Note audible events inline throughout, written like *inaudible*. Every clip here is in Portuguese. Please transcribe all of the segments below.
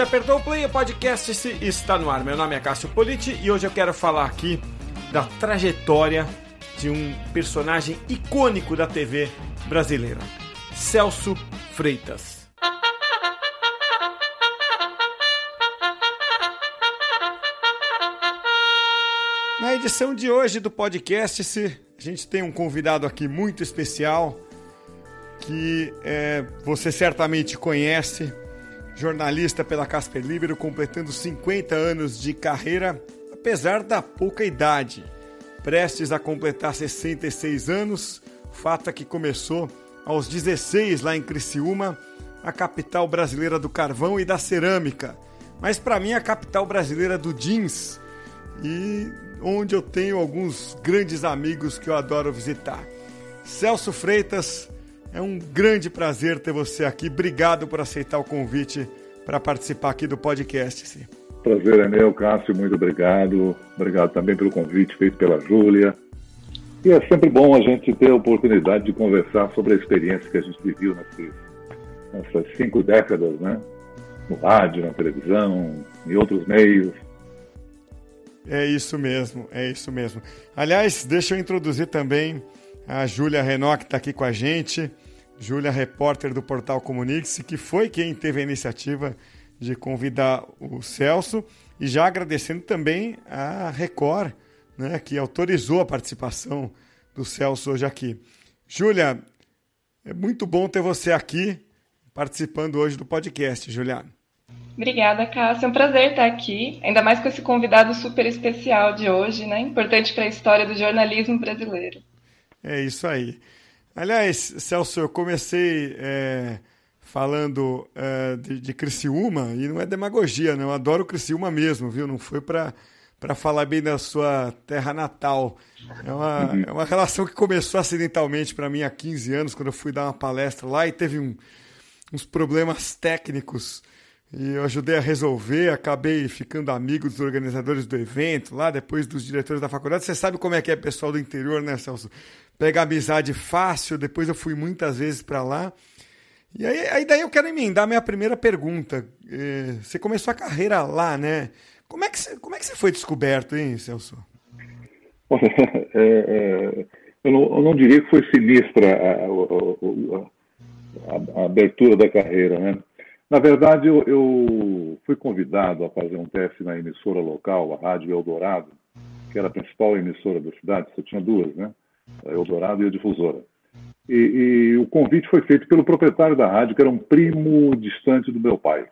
Você apertou o play, o podcast está no ar. Meu nome é Cássio Politi e hoje eu quero falar aqui da trajetória de um personagem icônico da TV brasileira, Celso Freitas. Na edição de hoje do podcast, a gente tem um convidado aqui muito especial que é, você certamente conhece jornalista pela Casper Libero, completando 50 anos de carreira, apesar da pouca idade. Prestes a completar 66 anos, fato é que começou aos 16 lá em Criciúma, a capital brasileira do carvão e da cerâmica, mas para mim a capital brasileira do jeans e onde eu tenho alguns grandes amigos que eu adoro visitar. Celso Freitas, é um grande prazer ter você aqui. Obrigado por aceitar o convite para participar aqui do podcast. Prazer é meu, Cássio. Muito obrigado. Obrigado também pelo convite feito pela Júlia. E é sempre bom a gente ter a oportunidade de conversar sobre a experiência que a gente viveu nessas, nessas cinco décadas, né? No rádio, na televisão, em outros meios. É isso mesmo, é isso mesmo. Aliás, deixa eu introduzir também a Júlia que está aqui com a gente. Júlia, repórter do portal Comunique-se, que foi quem teve a iniciativa de convidar o Celso. E já agradecendo também a Record, né, que autorizou a participação do Celso hoje aqui. Júlia, é muito bom ter você aqui participando hoje do podcast, Juliana. Obrigada, Cássia. É um prazer estar aqui, ainda mais com esse convidado super especial de hoje, né? Importante para a história do jornalismo brasileiro. É isso aí. Aliás, Celso, eu comecei é, falando é, de, de Criciúma e não é demagogia, não. Eu adoro Criciúma mesmo, viu? Não foi para para falar bem da sua terra natal. É uma, é uma relação que começou acidentalmente para mim há 15 anos, quando eu fui dar uma palestra lá e teve um, uns problemas técnicos e eu ajudei a resolver, acabei ficando amigo dos organizadores do evento, lá depois dos diretores da faculdade. Você sabe como é que é pessoal do interior, né, Celso? Pega amizade fácil, depois eu fui muitas vezes para lá. E aí, aí, daí eu quero emendar minha primeira pergunta. É, você começou a carreira lá, né? Como é que você, como é que você foi descoberto, hein, Celso? *laughs* é, é, eu, não, eu, não, diria que foi sinistra a, a, a, a abertura da carreira, né? Na verdade, eu, eu, fui convidado a fazer um teste na emissora local, a Rádio Eldorado, que era a principal emissora da cidade, só tinha duas, né? A Eldorado e a Difusora. E, e, o convite foi feito pelo proprietário da rádio, que era um primo distante do meu pai.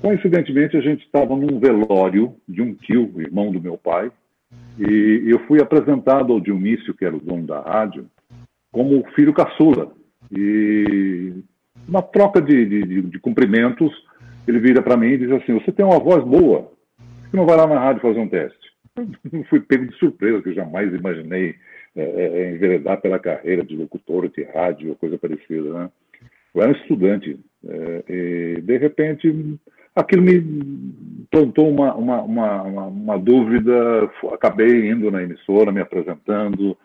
Coincidentemente, a gente estava num velório de um tio, irmão do meu pai, e eu fui apresentado ao Dionísio, que era o dono da rádio, como filho caçula. E uma troca de, de, de cumprimentos, ele vira para mim e diz assim: Você tem uma voz boa, por que não vai lá na rádio fazer um teste? *laughs* Eu fui pego de surpresa, que eu jamais imaginei é, é, é, enveredar pela carreira de locutor de rádio coisa parecida. Né? Eu era um estudante é, e, de repente, aquilo me plantou uma, uma, uma, uma, dúvida. Acabei indo na emissora, me apresentando,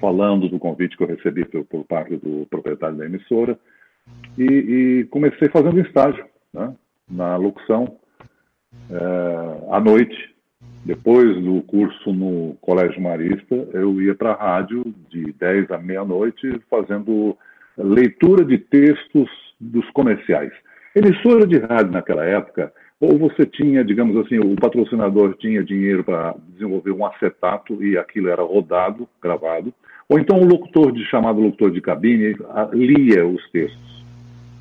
falando do convite que eu recebi por, por parte do proprietário da emissora e, e comecei fazendo estágio né, na locução é, à noite. Depois do curso no Colégio Marista, eu ia para a rádio de 10 à meia-noite fazendo leitura de textos dos comerciais. Emissora de rádio naquela época, ou você tinha, digamos assim, o patrocinador tinha dinheiro para desenvolver um acetato e aquilo era rodado, gravado, ou então o locutor de chamado locutor de cabine lia os textos.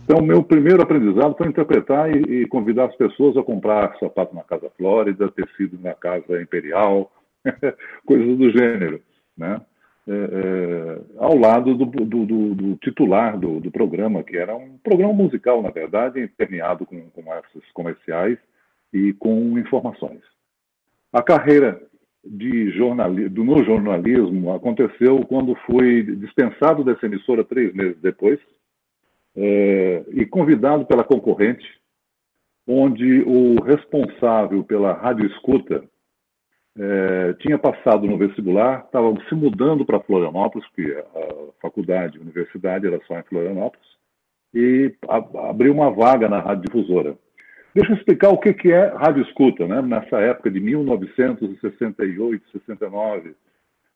Então, meu primeiro aprendizado foi interpretar e, e, convidar as pessoas a comprar sapato na Casa Flórida, tecido na Casa Imperial, *laughs* coisas do gênero, né? É, é, ao lado do, do, do, do titular do, programa, que era um programa musical, na verdade, permeado com, com comerciais e com informações. A carreira de jornalismo, no jornalismo aconteceu quando fui dispensado dessa emissora três meses depois, é, e convidado pela concorrente, onde o responsável pela rádio escuta é, tinha passado no vestibular, estava se mudando para Florianópolis, porque a faculdade, a universidade era só em Florianópolis, e abriu uma vaga na rádio difusora. Deixa eu explicar o que, que é rádio escuta, né? Nessa época de 1968, 69,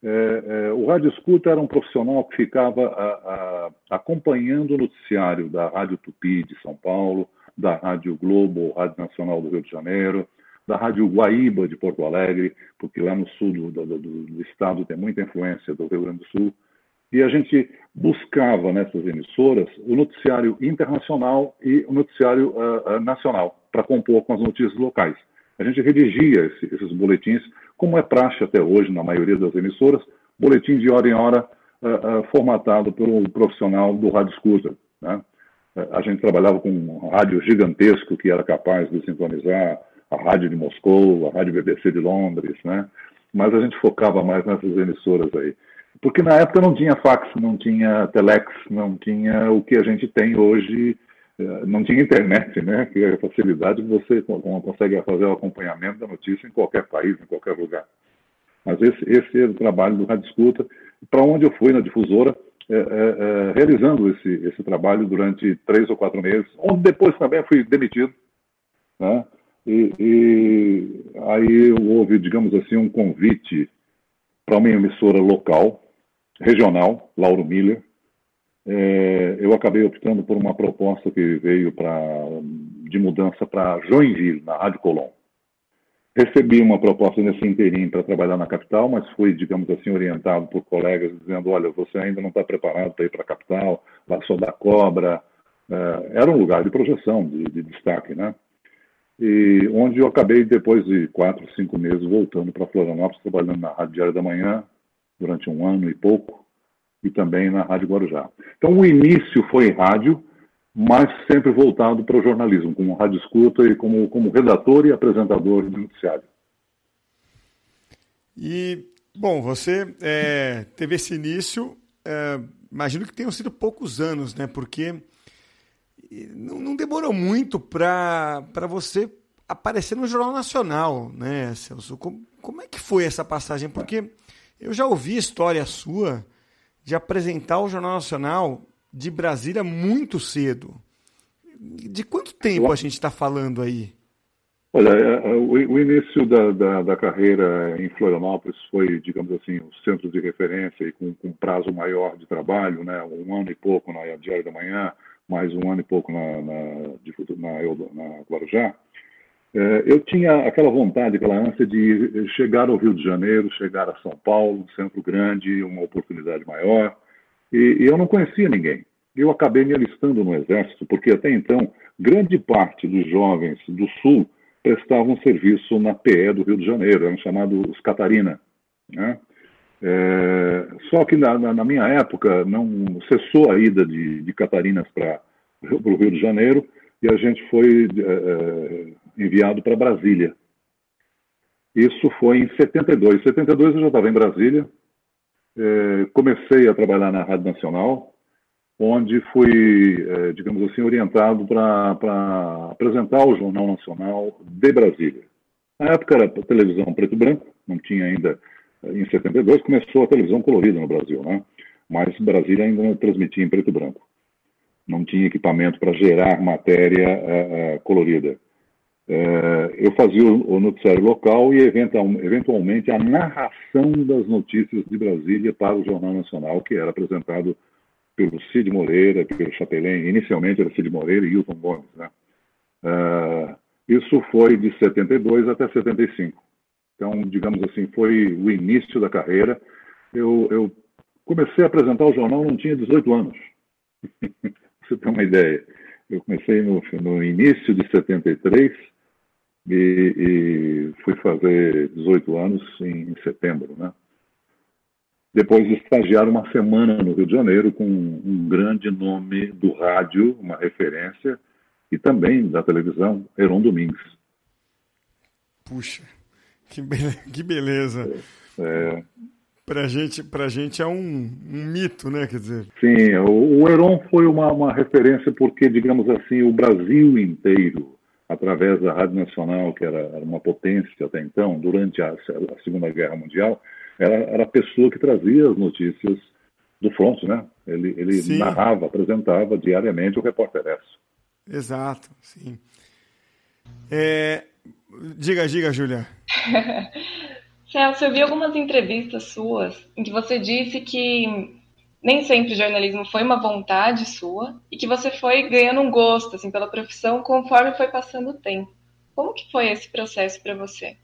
é, é, o rádio escuta era um profissional que ficava a, a, acompanhando o noticiário da Rádio Tupi de São Paulo, da Rádio Globo, Rádio Nacional do Rio de Janeiro, da Rádio Guaíba de Porto Alegre, porque lá no sul do, do, do, estado tem muita influência do Rio Grande do Sul. E a gente buscava nessas emissoras o noticiário internacional e o noticiário uh, uh, nacional para compor com as notícias locais. A gente redigia esse, esses boletins, como é praxe até hoje na maioria das emissoras, boletim de hora em hora uh, formatado pelo profissional do rádio escuta. Né? A gente trabalhava com um rádio gigantesco que era capaz de sintonizar a rádio de Moscou, a rádio BBC de Londres, né? Mas a gente focava mais nessas emissoras aí. Porque na época não tinha fax, não tinha telex, não tinha o que a gente tem hoje, eh, não tinha internet, né? Que é a facilidade que você consegue fazer o acompanhamento da notícia em qualquer país, em qualquer lugar. Mas esse, esse é o trabalho do Rádio Escuta, para onde eu fui na difusora, é, é, realizando esse, esse trabalho durante três ou quatro meses, onde depois também fui demitido, né? E, e aí houve, digamos assim, um convite para uma emissora local, regional, Lauro Miller. É, eu acabei optando por uma proposta que veio pra, de mudança para Joinville, na Rádio Colom. Recebi uma proposta nesse interim para trabalhar na capital, mas fui, digamos assim, orientado por colegas dizendo: olha, você ainda não está preparado para ir para a capital, lá só dá cobra. É, era um lugar de projeção, de, de destaque, né? e onde eu acabei, depois de quatro, cinco meses, voltando para Florianópolis, trabalhando na Rádio Diário da Manhã, durante um ano e pouco, e também na Rádio Guarujá. Então, o início foi em rádio, mas sempre voltado para o jornalismo, como rádio escuta e como, como redator e apresentador de noticiário. E, bom, você é, teve esse início, é, imagino que tenham sido poucos anos, né? Porque não, não demorou muito para você aparecer no Jornal Nacional, né, Celso? Como, como é que foi essa passagem? Porque eu já ouvi história sua de apresentar o Jornal Nacional de Brasília muito cedo. De quanto tempo a gente está falando aí? Olha, é, é, o, início da, da, da, carreira em Florianópolis foi, digamos assim, o centro de referência e com, com prazo maior de trabalho, né? um ano e pouco na Diário da Manhã, mais um ano e pouco na, na, na, na Guarujá, eu tinha aquela vontade, aquela ânsia de chegar ao Rio de Janeiro, chegar a São Paulo, centro grande, uma oportunidade maior, e, e eu não conhecia ninguém. Eu acabei me alistando no Exército, porque até então, grande parte dos jovens do Sul prestavam serviço na PE do Rio de Janeiro, eram chamados Catarina. Né? É, só que na, na, minha época não cessou a ida de, de Catarinas para o Rio de Janeiro e a gente foi é enviado para Brasília. Isso foi em 72. Em 72 eu já estava em Brasília, é, comecei a trabalhar na Rádio Nacional, onde fui, é, digamos assim, orientado para apresentar o Jornal Nacional de Brasília. Na época era televisão preto e branco, não tinha ainda em 72 começou a televisão colorida no Brasil, né? Mas Brasília ainda transmitia em preto e branco. Não tinha equipamento para gerar matéria uh, colorida. Uh, eu fazia o, noticiário local e eventualmente a narração das notícias de Brasília para o Jornal Nacional, que era apresentado pelo Cid Moreira, pelo Chapelin. Inicialmente era Cid Moreira e Hilton Gomes. Né? Uh, isso foi de 72 até 75. Então, digamos assim, foi o início da carreira. Eu, eu comecei a apresentar o jornal, não tinha 18 anos. *laughs* Você tem uma ideia. Eu comecei no, no início de 73 e, e fui fazer 18 anos em, em setembro, né? Depois de estagiar uma semana no Rio de Janeiro com um grande nome do rádio, uma referência, e também da televisão, Heron Domingues. Puxa, que, be que beleza. É. Pra gente, pra gente é um, um, mito, né? Quer dizer. Sim, o, o Heron foi uma, uma referência porque, digamos assim, o Brasil inteiro, através da Rádio Nacional, que era, era uma potência até então, durante a, a Segunda Guerra Mundial, era, era, a pessoa que trazia as notícias do front, né? Ele, ele narrava, apresentava diariamente o Repórter S. Exato, sim. É... Diga, diga, Júlia. *laughs* Celso, eu vi algumas entrevistas suas em que você disse que nem sempre jornalismo foi uma vontade sua e que você foi ganhando um gosto assim pela profissão conforme foi passando o tempo. Como que foi esse processo para você?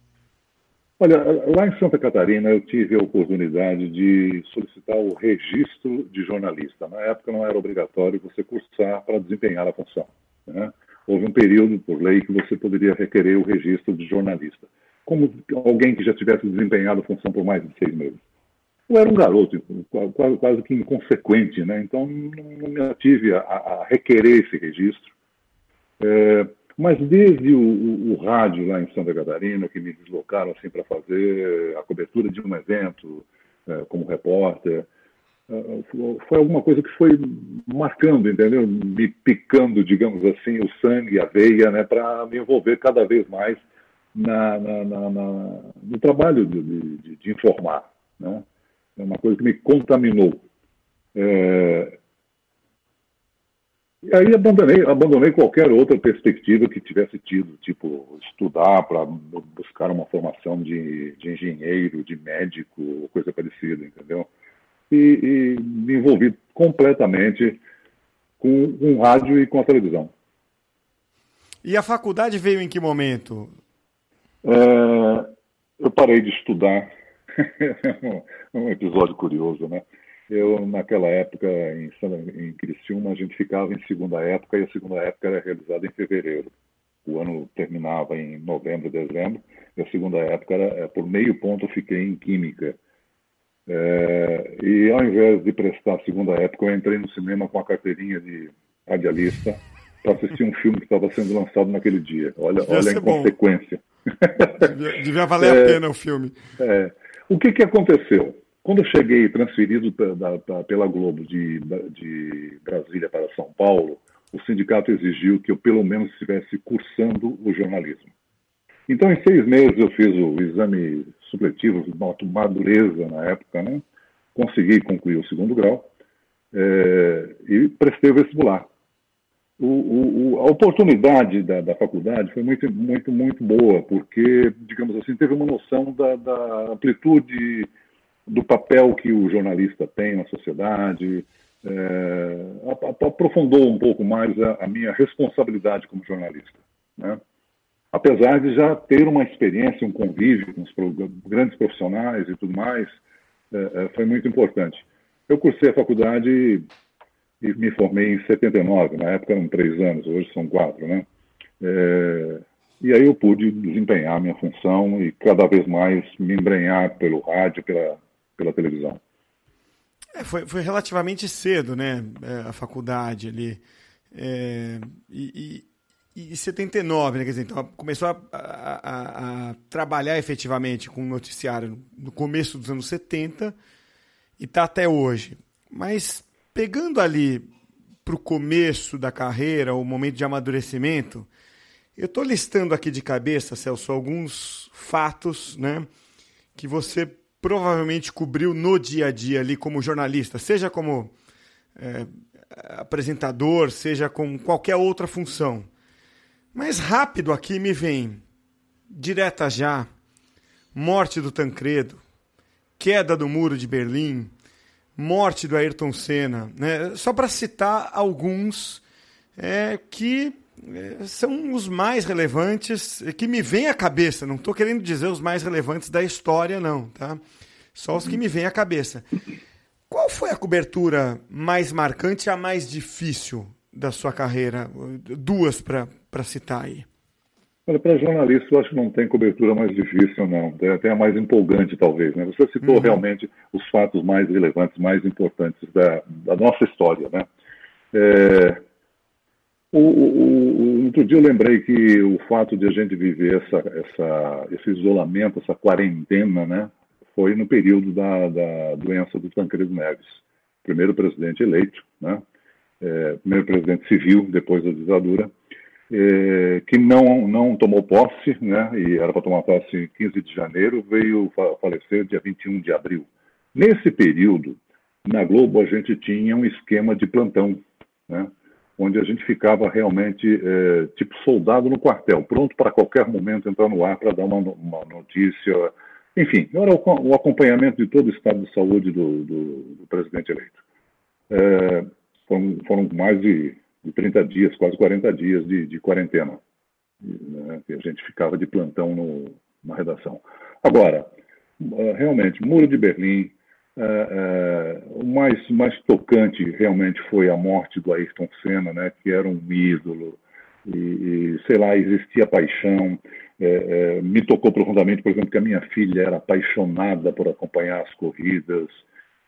Olha, lá em Santa Catarina eu tive a oportunidade de solicitar o registro de jornalista. Na época não era obrigatório você cursar para desempenhar a função. Né? Houve um período, por lei, que você poderia requerer o registro de jornalista como alguém que já tivesse desempenhado a função por mais de seis meses. Eu era um garoto, quase, quase que inconsequente, né? então não me ative a, a requerer esse registro. É, mas desde o, o, o, rádio lá em Santa Catarina, que me deslocaram assim para fazer a cobertura de um evento é, como repórter, é, foi alguma coisa que foi marcando, entendeu? Me picando, digamos assim, o sangue, a veia, né, para me envolver cada vez mais na, na, na, no trabalho de, de, de, informar. Né? É uma coisa que me contaminou. É... E aí abandonei, abandonei qualquer outra perspectiva que tivesse tido, tipo estudar para buscar uma formação de, de, engenheiro, de médico, coisa parecida, entendeu? E, e me envolvi completamente com, com o rádio e com a televisão. E a faculdade veio em que momento? É, eu parei de estudar. É *laughs* um episódio curioso, né? Eu, naquela época, em, em Criciúma, a gente ficava em segunda época e a segunda época era realizada em fevereiro. O ano terminava em novembro, dezembro, e a segunda época era, é, por meio ponto, eu fiquei em Química. É, e ao invés de prestar a segunda época, eu entrei no cinema com a carteirinha de radialista para assistir um filme que estava sendo lançado naquele dia. Olha, olha a inconsequência. *laughs* Devia, devia valer é, a pena o filme. É. O que, que aconteceu? Quando eu cheguei transferido da, da, pela Globo de, de Brasília para São Paulo, o sindicato exigiu que eu pelo menos estivesse cursando o jornalismo. Então, em seis meses, eu fiz o exame supletivo, nota madureza na época, né? consegui concluir o segundo grau é, e prestei o vestibular o, o, a oportunidade da, da, faculdade foi muito, muito, muito boa, porque, digamos assim, teve uma noção da, da amplitude do papel que o jornalista tem na sociedade, é, aprofundou um pouco mais a, a, minha responsabilidade como jornalista. Né? Apesar de já ter uma experiência, um convívio com os grandes profissionais e tudo mais, é, é, foi muito importante. Eu cursei a faculdade e me formei em 79, na época eram três anos, hoje são quatro, né? É, e aí eu pude desempenhar minha função e cada vez mais me embrenhar pelo rádio, pela, pela televisão. É, foi, foi relativamente cedo, né, é, a faculdade ali. É, e, e, e 79, né, quer dizer, então começou a, a, a, trabalhar efetivamente com o noticiário no começo dos anos 70 e está até hoje. Mas pegando ali para o começo da carreira, o momento de amadurecimento, eu estou listando aqui de cabeça, Celso, alguns fatos né, que você provavelmente cobriu no dia a dia ali como jornalista, seja como é, apresentador, seja com qualquer outra função. Mas rápido aqui me vem direta já, morte do Tancredo, queda do muro de Berlim, morte do Ayrton Senna, né? só para citar alguns é, que é, são os mais relevantes, que me vêm à cabeça, não estou querendo dizer os mais relevantes da história, não, tá? Só os que me vêm à cabeça. Qual foi a cobertura mais marcante, a mais difícil da sua carreira? Duas para citar aí. Olha, para jornalista, eu acho que não tem cobertura mais difícil, não. É até a mais empolgante, talvez. Né? Você citou uhum. realmente os fatos mais relevantes, mais importantes da, da nossa história. Né? É, o, o, o, outro dia eu lembrei que o fato de a gente viver essa, essa, esse isolamento, essa quarentena, né, foi no período da, da doença do Tancredo Neves. Primeiro presidente eleito, né, é, primeiro presidente civil depois da ditadura, que não, não tomou posse, né, e era para tomar posse em 15 de janeiro, veio falecer dia 21 de abril. Nesse período, na Globo, a gente tinha um esquema de plantão. Né? onde a gente ficava realmente é, tipo soldado no quartel, pronto para qualquer momento entrar no ar para dar uma, uma, notícia. Enfim, era o, o, acompanhamento de todo o estado de saúde do, do, do presidente eleito. É, foram, foram, mais de, de 30 dias, quase 40 dias de, de quarentena, né, que a gente ficava de plantão no, na redação. Agora, é, realmente, Muro de Berlim, é, é, o mais, mais tocante realmente foi a morte do Ayrton Senna, né, que era um ídolo, e, e sei lá, existia paixão. É, me tocou profundamente, por exemplo, que a minha filha era apaixonada por acompanhar as corridas,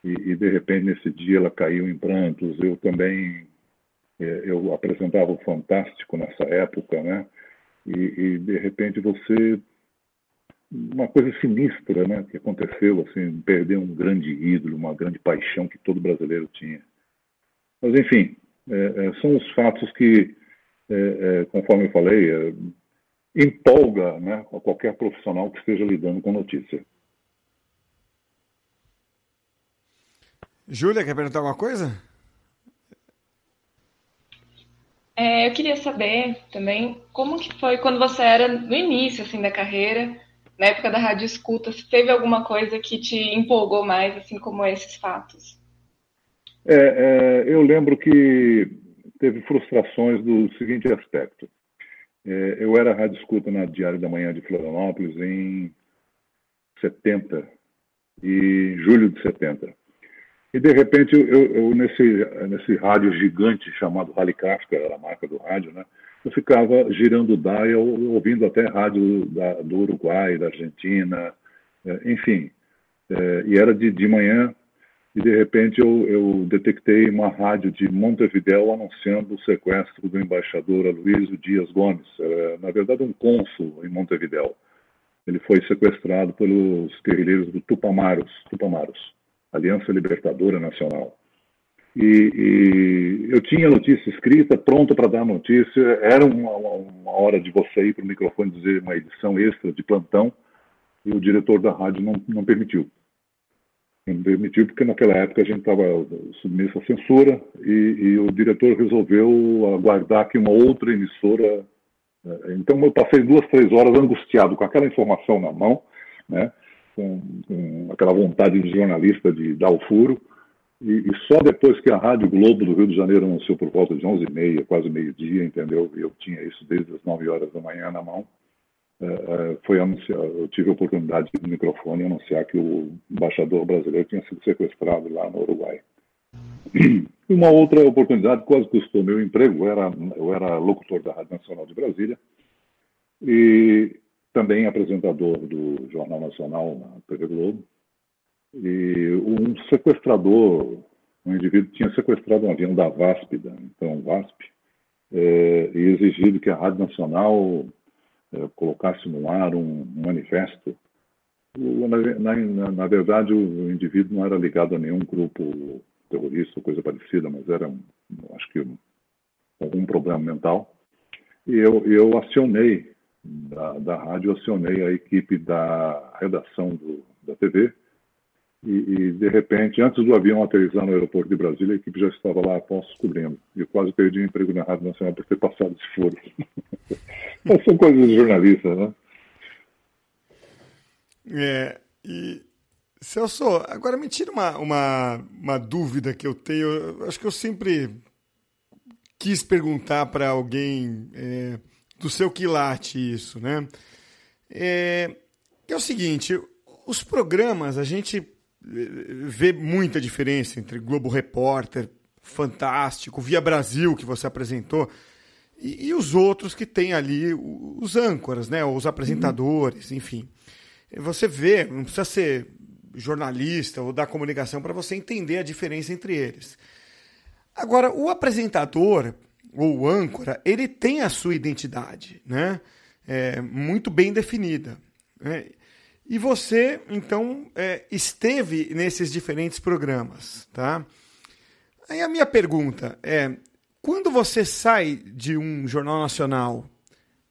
e, e de repente nesse dia ela caiu em prantos. Eu também, eu apresentava o Fantástico nessa época, né, e, e de repente você uma coisa sinistra né, que aconteceu, assim, perder um grande ídolo, uma grande paixão que todo brasileiro tinha. Mas, enfim, é, é, são os fatos que, é, é conforme eu falei, é, empolga né, a qualquer profissional que esteja lidando com notícia. Júlia, quer perguntar alguma coisa? É, eu queria saber também como que foi quando você era no início assim da carreira, na época da rádio escuta, se teve alguma coisa que te empolgou mais, assim como esses fatos? É, é, eu lembro que teve frustrações do seguinte aspecto. É, eu era rádio escuta na Diário da Manhã de Florianópolis em 70 e julho de 70. E de repente eu, eu nesse nesse rádio gigante chamado Rallycraft, que era a marca do rádio, né? eu ficava girando o dial, ouvindo até rádio da, do Uruguai, da Argentina, é, enfim. É, e era de, de manhã, e de repente eu, eu detectei uma rádio de Montevideo anunciando o sequestro do embaixador Aloysio Dias Gomes, era, na verdade um cônsul em Montevideo. Ele foi sequestrado pelos guerrilheiros do Tupamaros, Tupamaros, Aliança Libertadora Nacional. E, e, eu tinha a notícia escrita, pronta para dar notícia. Era uma, uma, hora de você ir para o microfone dizer uma edição extra de plantão e o diretor da rádio não, não permitiu. Não permitiu porque naquela época a gente estava submisso à censura e, e, o diretor resolveu aguardar que uma outra emissora. Eh, então eu passei duas, três horas angustiado com aquela informação na mão, né, com, com aquela vontade de jornalista de dar o furo e, e, só depois que a Rádio Globo do Rio de Janeiro anunciou por volta de 11h30, quase meio-dia, entendeu? Eu tinha isso desde as 9 horas da manhã na mão. Uh, foi anunciar, eu tive a oportunidade de microfone anunciar que o embaixador brasileiro tinha sido sequestrado lá no Uruguai. E uma outra oportunidade quase custou meu emprego. Eu era, eu era locutor da Rádio Nacional de Brasília e também apresentador do Jornal Nacional na TV Globo. E um sequestrador, um indivíduo tinha sequestrado um avião da VASP, da então VASP, é, e exigido que a Rádio Nacional é, colocasse no ar um, um manifesto. Na, na, na, verdade, o indivíduo não era ligado a nenhum grupo terrorista ou coisa parecida, mas era, acho que, um, algum problema mental. E eu, eu acionei, da, da rádio, acionei a equipe da redação do, da TV e, e, de repente, antes do avião aterrissar no aeroporto de Brasília, a equipe já estava lá após cobrindo. E eu quase perdi o emprego na Rádio Nacional por ter passado esse furo. *laughs* Mas são coisas de jornalista, né? É, e Celso, agora me tira uma, uma, uma dúvida que eu tenho. Eu acho que eu sempre quis perguntar para alguém é, do seu quilate isso, né? É, é o seguinte, os programas, a gente vê muita diferença entre Globo Repórter, Fantástico, Via Brasil, que você apresentou, e, e os outros que tem ali, os âncoras, né, os apresentadores, uhum. enfim. Você vê, não precisa ser jornalista ou da comunicação para você entender a diferença entre eles. Agora, o apresentador ou âncora, ele tem a sua identidade, né? É, muito bem definida. Né? E você, então, é, esteve nesses diferentes programas, tá? Aí a minha pergunta é: quando você sai de um jornal nacional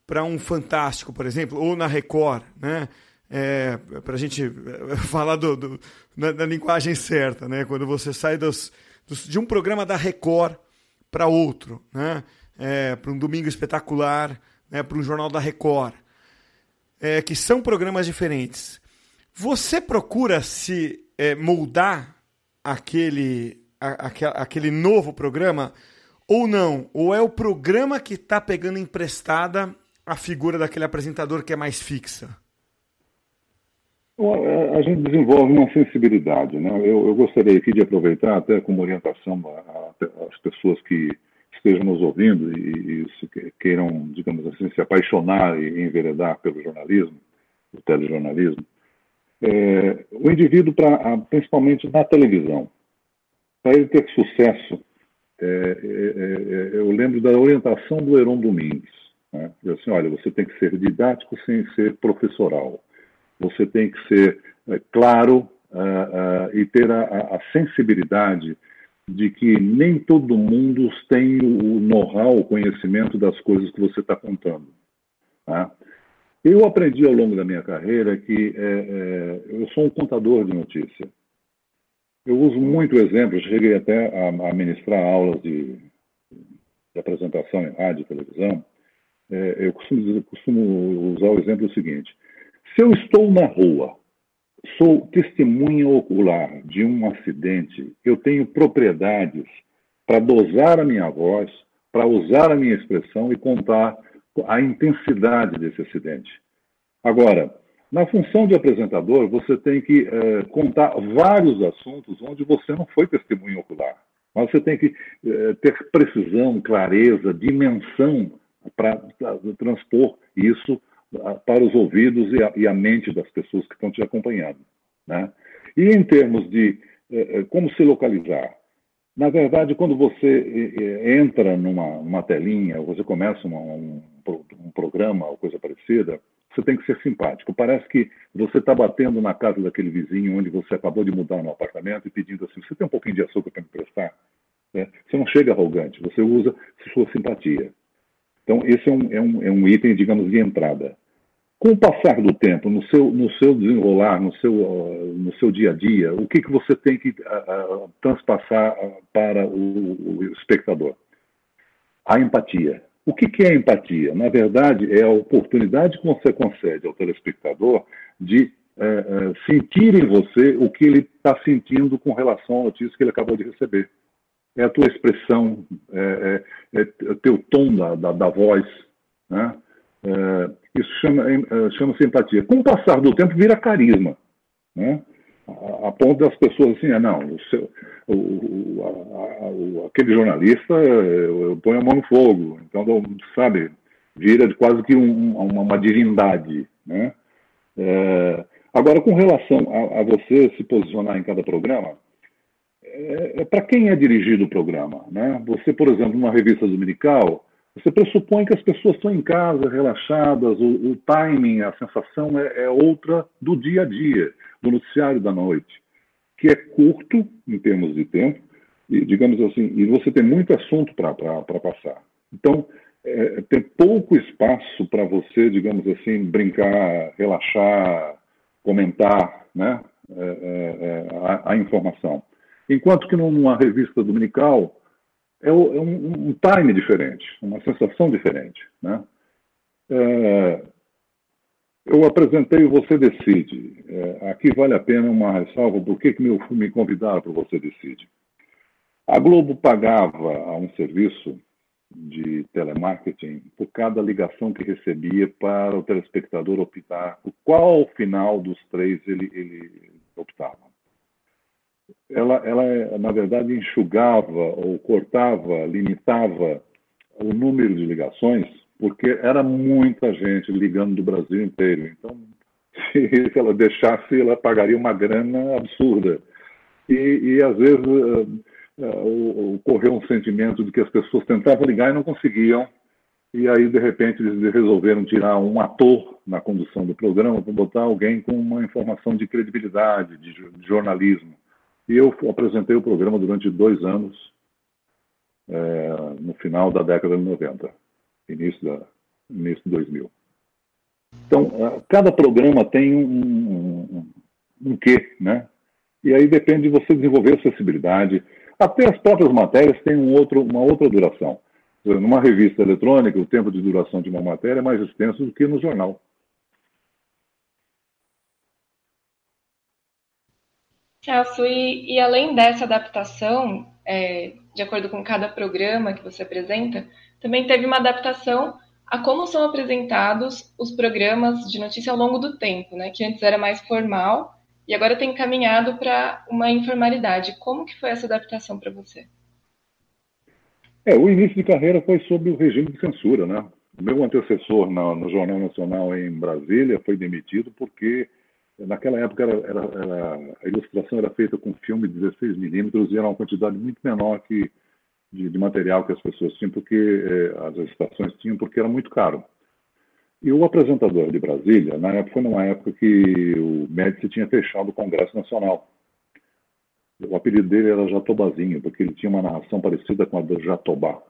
para um Fantástico, por exemplo, ou na Record, né? É, para a gente é, *laughs* falar do, do, da, da, linguagem certa, né? Quando você sai dos, dos, de um programa da Record para outro, né? É, para um Domingo Espetacular, né? para um Jornal da Record, é, que são programas diferentes. Você procura se é, moldar aquele, a, a, aquele novo programa ou não? Ou é o programa que está pegando emprestada a figura daquele apresentador que é mais fixa? A gente desenvolve uma sensibilidade. Né? Eu, eu gostaria aqui de aproveitar, até como orientação às pessoas que estejam nos ouvindo e, e queiram, digamos assim, se apaixonar e enveredar pelo jornalismo, o telejornalismo, é, o indivíduo, pra, principalmente na televisão, para ele ter sucesso, é, é, é, eu lembro da orientação do Heron Domingues. Né? Eu assim, olha, você tem que ser didático sem ser professoral você tem que ser é, claro uh, uh, e ter a, a, sensibilidade de que nem todo mundo tem o know-how, o conhecimento das coisas que você está contando. Tá? Eu aprendi ao longo da minha carreira que é, é, eu sou um contador de notícia. Eu uso muito exemplo, cheguei até a, a ministrar aulas de, de, apresentação em rádio e televisão. É, eu costumo, costumo usar o exemplo seguinte: se eu estou na rua, sou testemunha ocular de um acidente, eu tenho propriedades para dosar a minha voz, para usar a minha expressão e contar a intensidade desse acidente. Agora, na função de apresentador, você tem que é, contar vários assuntos onde você não foi testemunha ocular. Mas você tem que é, ter precisão, clareza, dimensão para transpor isso para os ouvidos e a, e a, mente das pessoas que estão te acompanhando. Né? E em termos de eh, como se localizar, na verdade, quando você eh, entra numa, telinha, você começa uma, um, um programa ou coisa parecida, você tem que ser simpático. Parece que você está batendo na casa daquele vizinho onde você acabou de mudar no apartamento e pedindo assim: você tem um pouquinho de açúcar para me prestar? É, você não chega arrogante, você usa sua simpatia. Então, esse é um, é um, é um item, digamos, de entrada. Com o passar do tempo, no seu, no seu desenrolar, no seu, no seu dia a dia, o que, que você tem que uh, transpassar para o, o, espectador? A empatia. O que, que é empatia? Na verdade, é a oportunidade que você concede ao telespectador de uh, uh, sentir em você o que ele está sentindo com relação à notícia que ele acabou de receber. É a tua expressão, é, é, é o teu tom da, da, da voz, né? É, isso chama, é, chama empatia. Com o passar do tempo, vira carisma. Né? A, a ponto das pessoas assim, ah, não, o seu, o, o, a, aquele jornalista eu, eu ponho a mão no fogo. Então, sabe, vira quase que um, uma, uma, divindade. Né? É, agora, com relação a, a, você se posicionar em cada programa, é, é para quem é dirigido o programa. Né? Você, por exemplo, numa revista dominical, você pressupõe que as pessoas estão em casa, relaxadas, o, o timing, a sensação é, é, outra do dia a dia, do noticiário da noite, que é curto em termos de tempo, e digamos assim, e você tem muito assunto para passar. Então, é, tem pouco espaço para você, digamos assim, brincar, relaxar, comentar né, é, é, é a, a informação. Enquanto que numa revista dominical, é, é um, um, time diferente, uma sensação diferente. Né? É, eu apresentei o Você Decide. É, aqui vale a pena uma ressalva, por que, que me, me convidaram para o Você Decide? A Globo pagava um serviço de telemarketing por cada ligação que recebia para o telespectador optar por qual final dos três ele, ele optava ela, ela, na verdade, enxugava ou cortava, limitava o número de ligações, porque era muita gente ligando do Brasil inteiro. Então, *laughs* se ela deixasse, ela pagaria uma grana absurda. E, e às vezes, uh, uh, ocorreu um sentimento de que as pessoas tentavam ligar e não conseguiam. E aí, de repente, eles resolveram tirar um ator na condução do programa para botar alguém com uma informação de credibilidade, de jornalismo. E eu apresentei o programa durante dois anos, é, no final da década de 90, início, da, início de 2000. Então, é, cada programa tem um, um, um quê, né? E aí depende de você desenvolver acessibilidade. Até as próprias matérias têm um outro, uma outra duração. Numa revista eletrônica, o tempo de duração de uma matéria é mais extenso do que no jornal. Celso, e, e além dessa adaptação, é, de acordo com cada programa que você apresenta, também teve uma adaptação a como são apresentados os programas de notícia ao longo do tempo, né? Que antes era mais formal e agora tem caminhado para uma informalidade. Como que foi essa adaptação para você? É, o início de carreira foi sob o regime de censura, né? O meu antecessor no, no Jornal Nacional em Brasília foi demitido porque naquela época era, era, era, a ilustração era feita com filme de 16 milímetros e era uma quantidade muito menor que de, de material que as pessoas tinham, porque eh, as estações tinham, porque era muito caro. E o apresentador de Brasília, na época, foi numa época que o Médici tinha fechado o Congresso Nacional. O apelido dele era Jatobazinho, porque ele tinha uma narração parecida com a do Jatobá.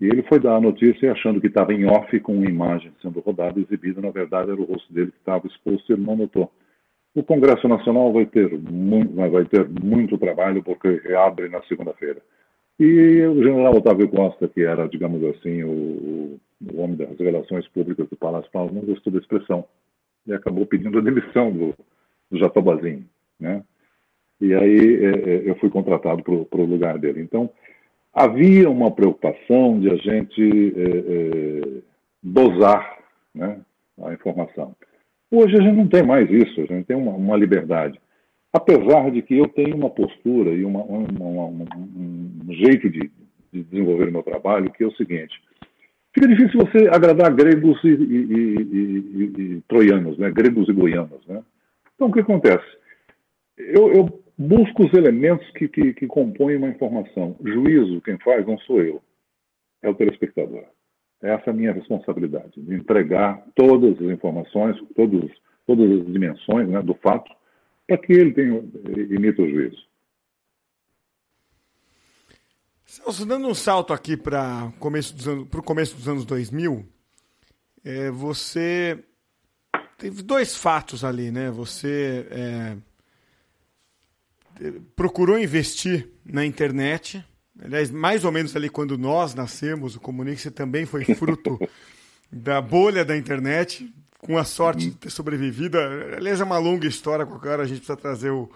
E ele foi dar a notícia achando que estava em off com uma imagem sendo rodada exibida. Na verdade, era o rosto dele que estava exposto e ele não notou. O Congresso Nacional vai ter, muito, vai ter muito trabalho porque reabre na segunda-feira. E o general Otávio Costa, que era, digamos assim, o, o homem das relações públicas do Palácio Planalto, não gostou da expressão e acabou pedindo a demissão do, do Jatobazinho, né? E aí é, é eu fui contratado para o lugar dele. Então, havia uma preocupação de a gente é, é, dosar né, a informação. Hoje a gente não tem mais isso, a gente tem uma, uma liberdade. Apesar de que eu tenho uma postura e uma, uma, um jeito de, de, desenvolver o meu trabalho que é o seguinte: fica difícil você agradar gregos e, e, e troianos, né? gregos e goianos. Né? Então, o que acontece? Eu, eu busco os elementos que, que, que compõem uma informação. Juízo, quem faz, não sou eu, é o telespectador. Essa é a minha responsabilidade, de entregar todas as informações, todos, todas as dimensões né, do fato para que ele tenha, imita o juízo. Celso, dando um salto aqui para o começo, começo dos anos 2000, é, você teve dois fatos ali, né? Você é, procurou investir na internet, aliás, mais ou menos ali quando nós nascemos, o Comunique também foi fruto *laughs* da bolha da internet, com a sorte de ter sobrevivido. Aliás, é uma longa história, qualquer hora a gente precisa trazer o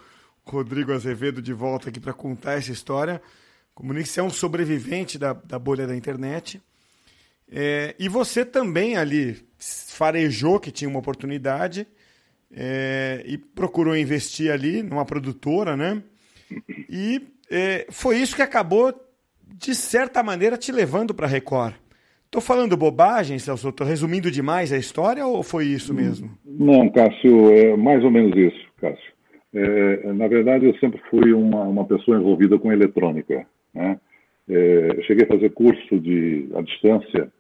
Rodrigo Azevedo de volta aqui para contar essa história. Comunique-se é um sobrevivente da, da bolha da internet. É, e você também ali farejou que tinha uma oportunidade é, e procurou investir ali numa produtora, né? *laughs* E é, foi isso que acabou, de certa maneira, te levando para a Record. Estou falando bobagem, Celso? Estou resumindo demais a história ou foi isso mesmo? Não, Cássio, é mais ou menos isso, Cássio. É, na verdade, eu sempre fui uma, uma pessoa envolvida com eletrônica. Né? É, cheguei a fazer curso de, à distância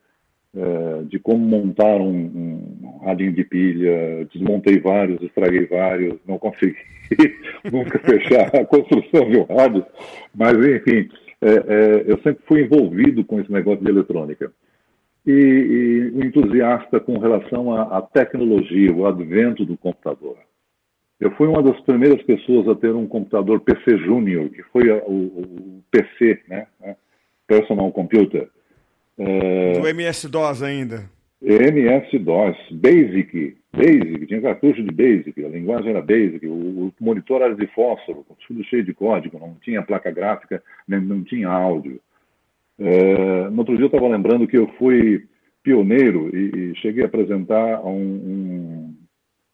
é, de como montar um, um radinho de pilha, desmontei vários, estraguei vários, não consegui *laughs* nunca fechar a construção de um rádio, mas enfim, é, é, eu sempre fui envolvido com esse negócio de eletrônica e, e entusiasta com relação à, à, tecnologia, o advento do computador. Eu fui uma das primeiras pessoas a ter um computador PC Júnior, que foi o, PC, né? Personal Computer. É... Do MS-DOS ainda. MS-DOS, Basic, Basic, tinha cartucho de Basic, a linguagem era Basic, o, o monitor era de fósforo, tudo cheio de código, não tinha placa gráfica, nem, não tinha áudio. É, no outro dia eu estava lembrando que eu fui pioneiro e, e cheguei a apresentar um, um,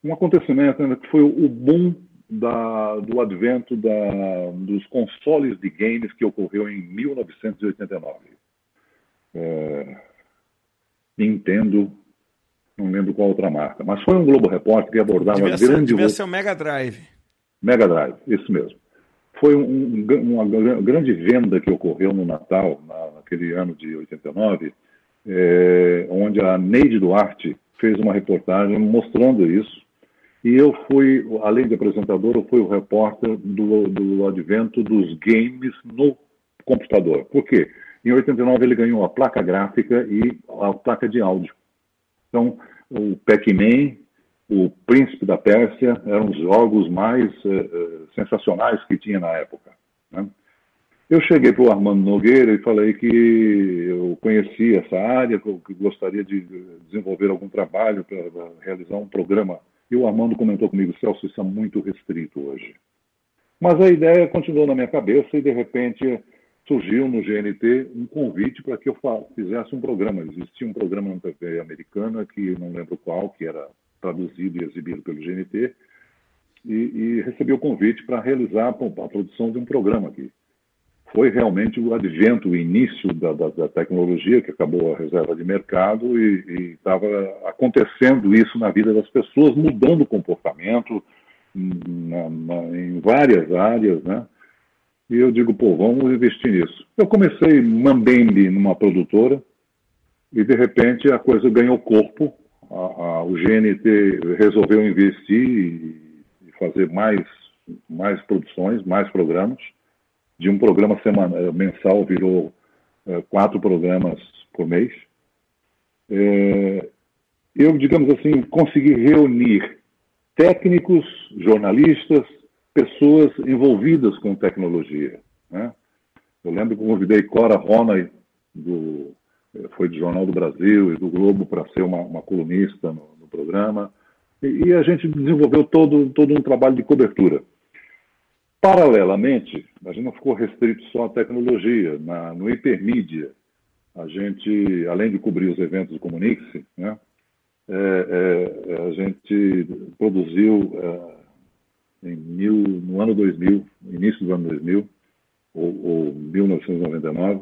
um acontecimento né, que foi o boom da, do advento da, dos consoles de games que ocorreu em 1989. É, Nintendo, não lembro qual outra marca, mas foi um Globo Repórter que abordava devia grande... Devia ser o Mega Drive. Mega Drive, isso mesmo foi um, uma grande venda que ocorreu no Natal, naquele ano de 89, é, onde a Neide Duarte fez uma reportagem mostrando isso. E eu fui, além de apresentador, eu fui o repórter do, do advento dos games no computador. Por quê? Em 89 ele ganhou a placa gráfica e a placa de áudio. Então, o Pac-Man, o Príncipe da Pérsia eram os jogos mais uh, sensacionais que tinha na época. Né? Eu cheguei para o Armando Nogueira e falei que eu conhecia essa área, que gostaria de desenvolver algum trabalho para realizar um programa. E o Armando comentou comigo, Celso, isso é muito restrito hoje. Mas a ideia continuou na minha cabeça e, de repente, surgiu no GNT um convite para que eu fizesse um programa. Existia um programa na TV americana, que não lembro qual, que era traduzido e exibido pelo GNT, e, e recebi o convite para realizar a produção de um programa aqui foi realmente o advento, o início da, da, da tecnologia, que acabou a reserva de mercado e estava acontecendo isso na vida das pessoas, mudando o comportamento na, na, em várias áreas, né? E eu digo, pô, vamos investir nisso. Eu comecei mambembe numa produtora e, de repente, a coisa ganhou corpo. A, a, o GNT resolveu investir e, e fazer mais, mais produções, mais programas de um programa semanal, eh, mensal virou é, quatro programas por mês. É, eu, digamos assim, consegui reunir técnicos, jornalistas, pessoas envolvidas com tecnologia. Né? Eu lembro que convidei Cora Ronay, do, foi do Jornal do Brasil e do Globo, para ser uma, uma colunista no, no programa. E, e, a gente desenvolveu todo, todo um trabalho de cobertura. Paralelamente, a gente não ficou restrito só à tecnologia. Na, no Hipermídia, a gente, além de cobrir os eventos do Comunique-se, né, é, é, a gente produziu é, em mil, no ano 2000, início do ano 2000, ou, ou 1999,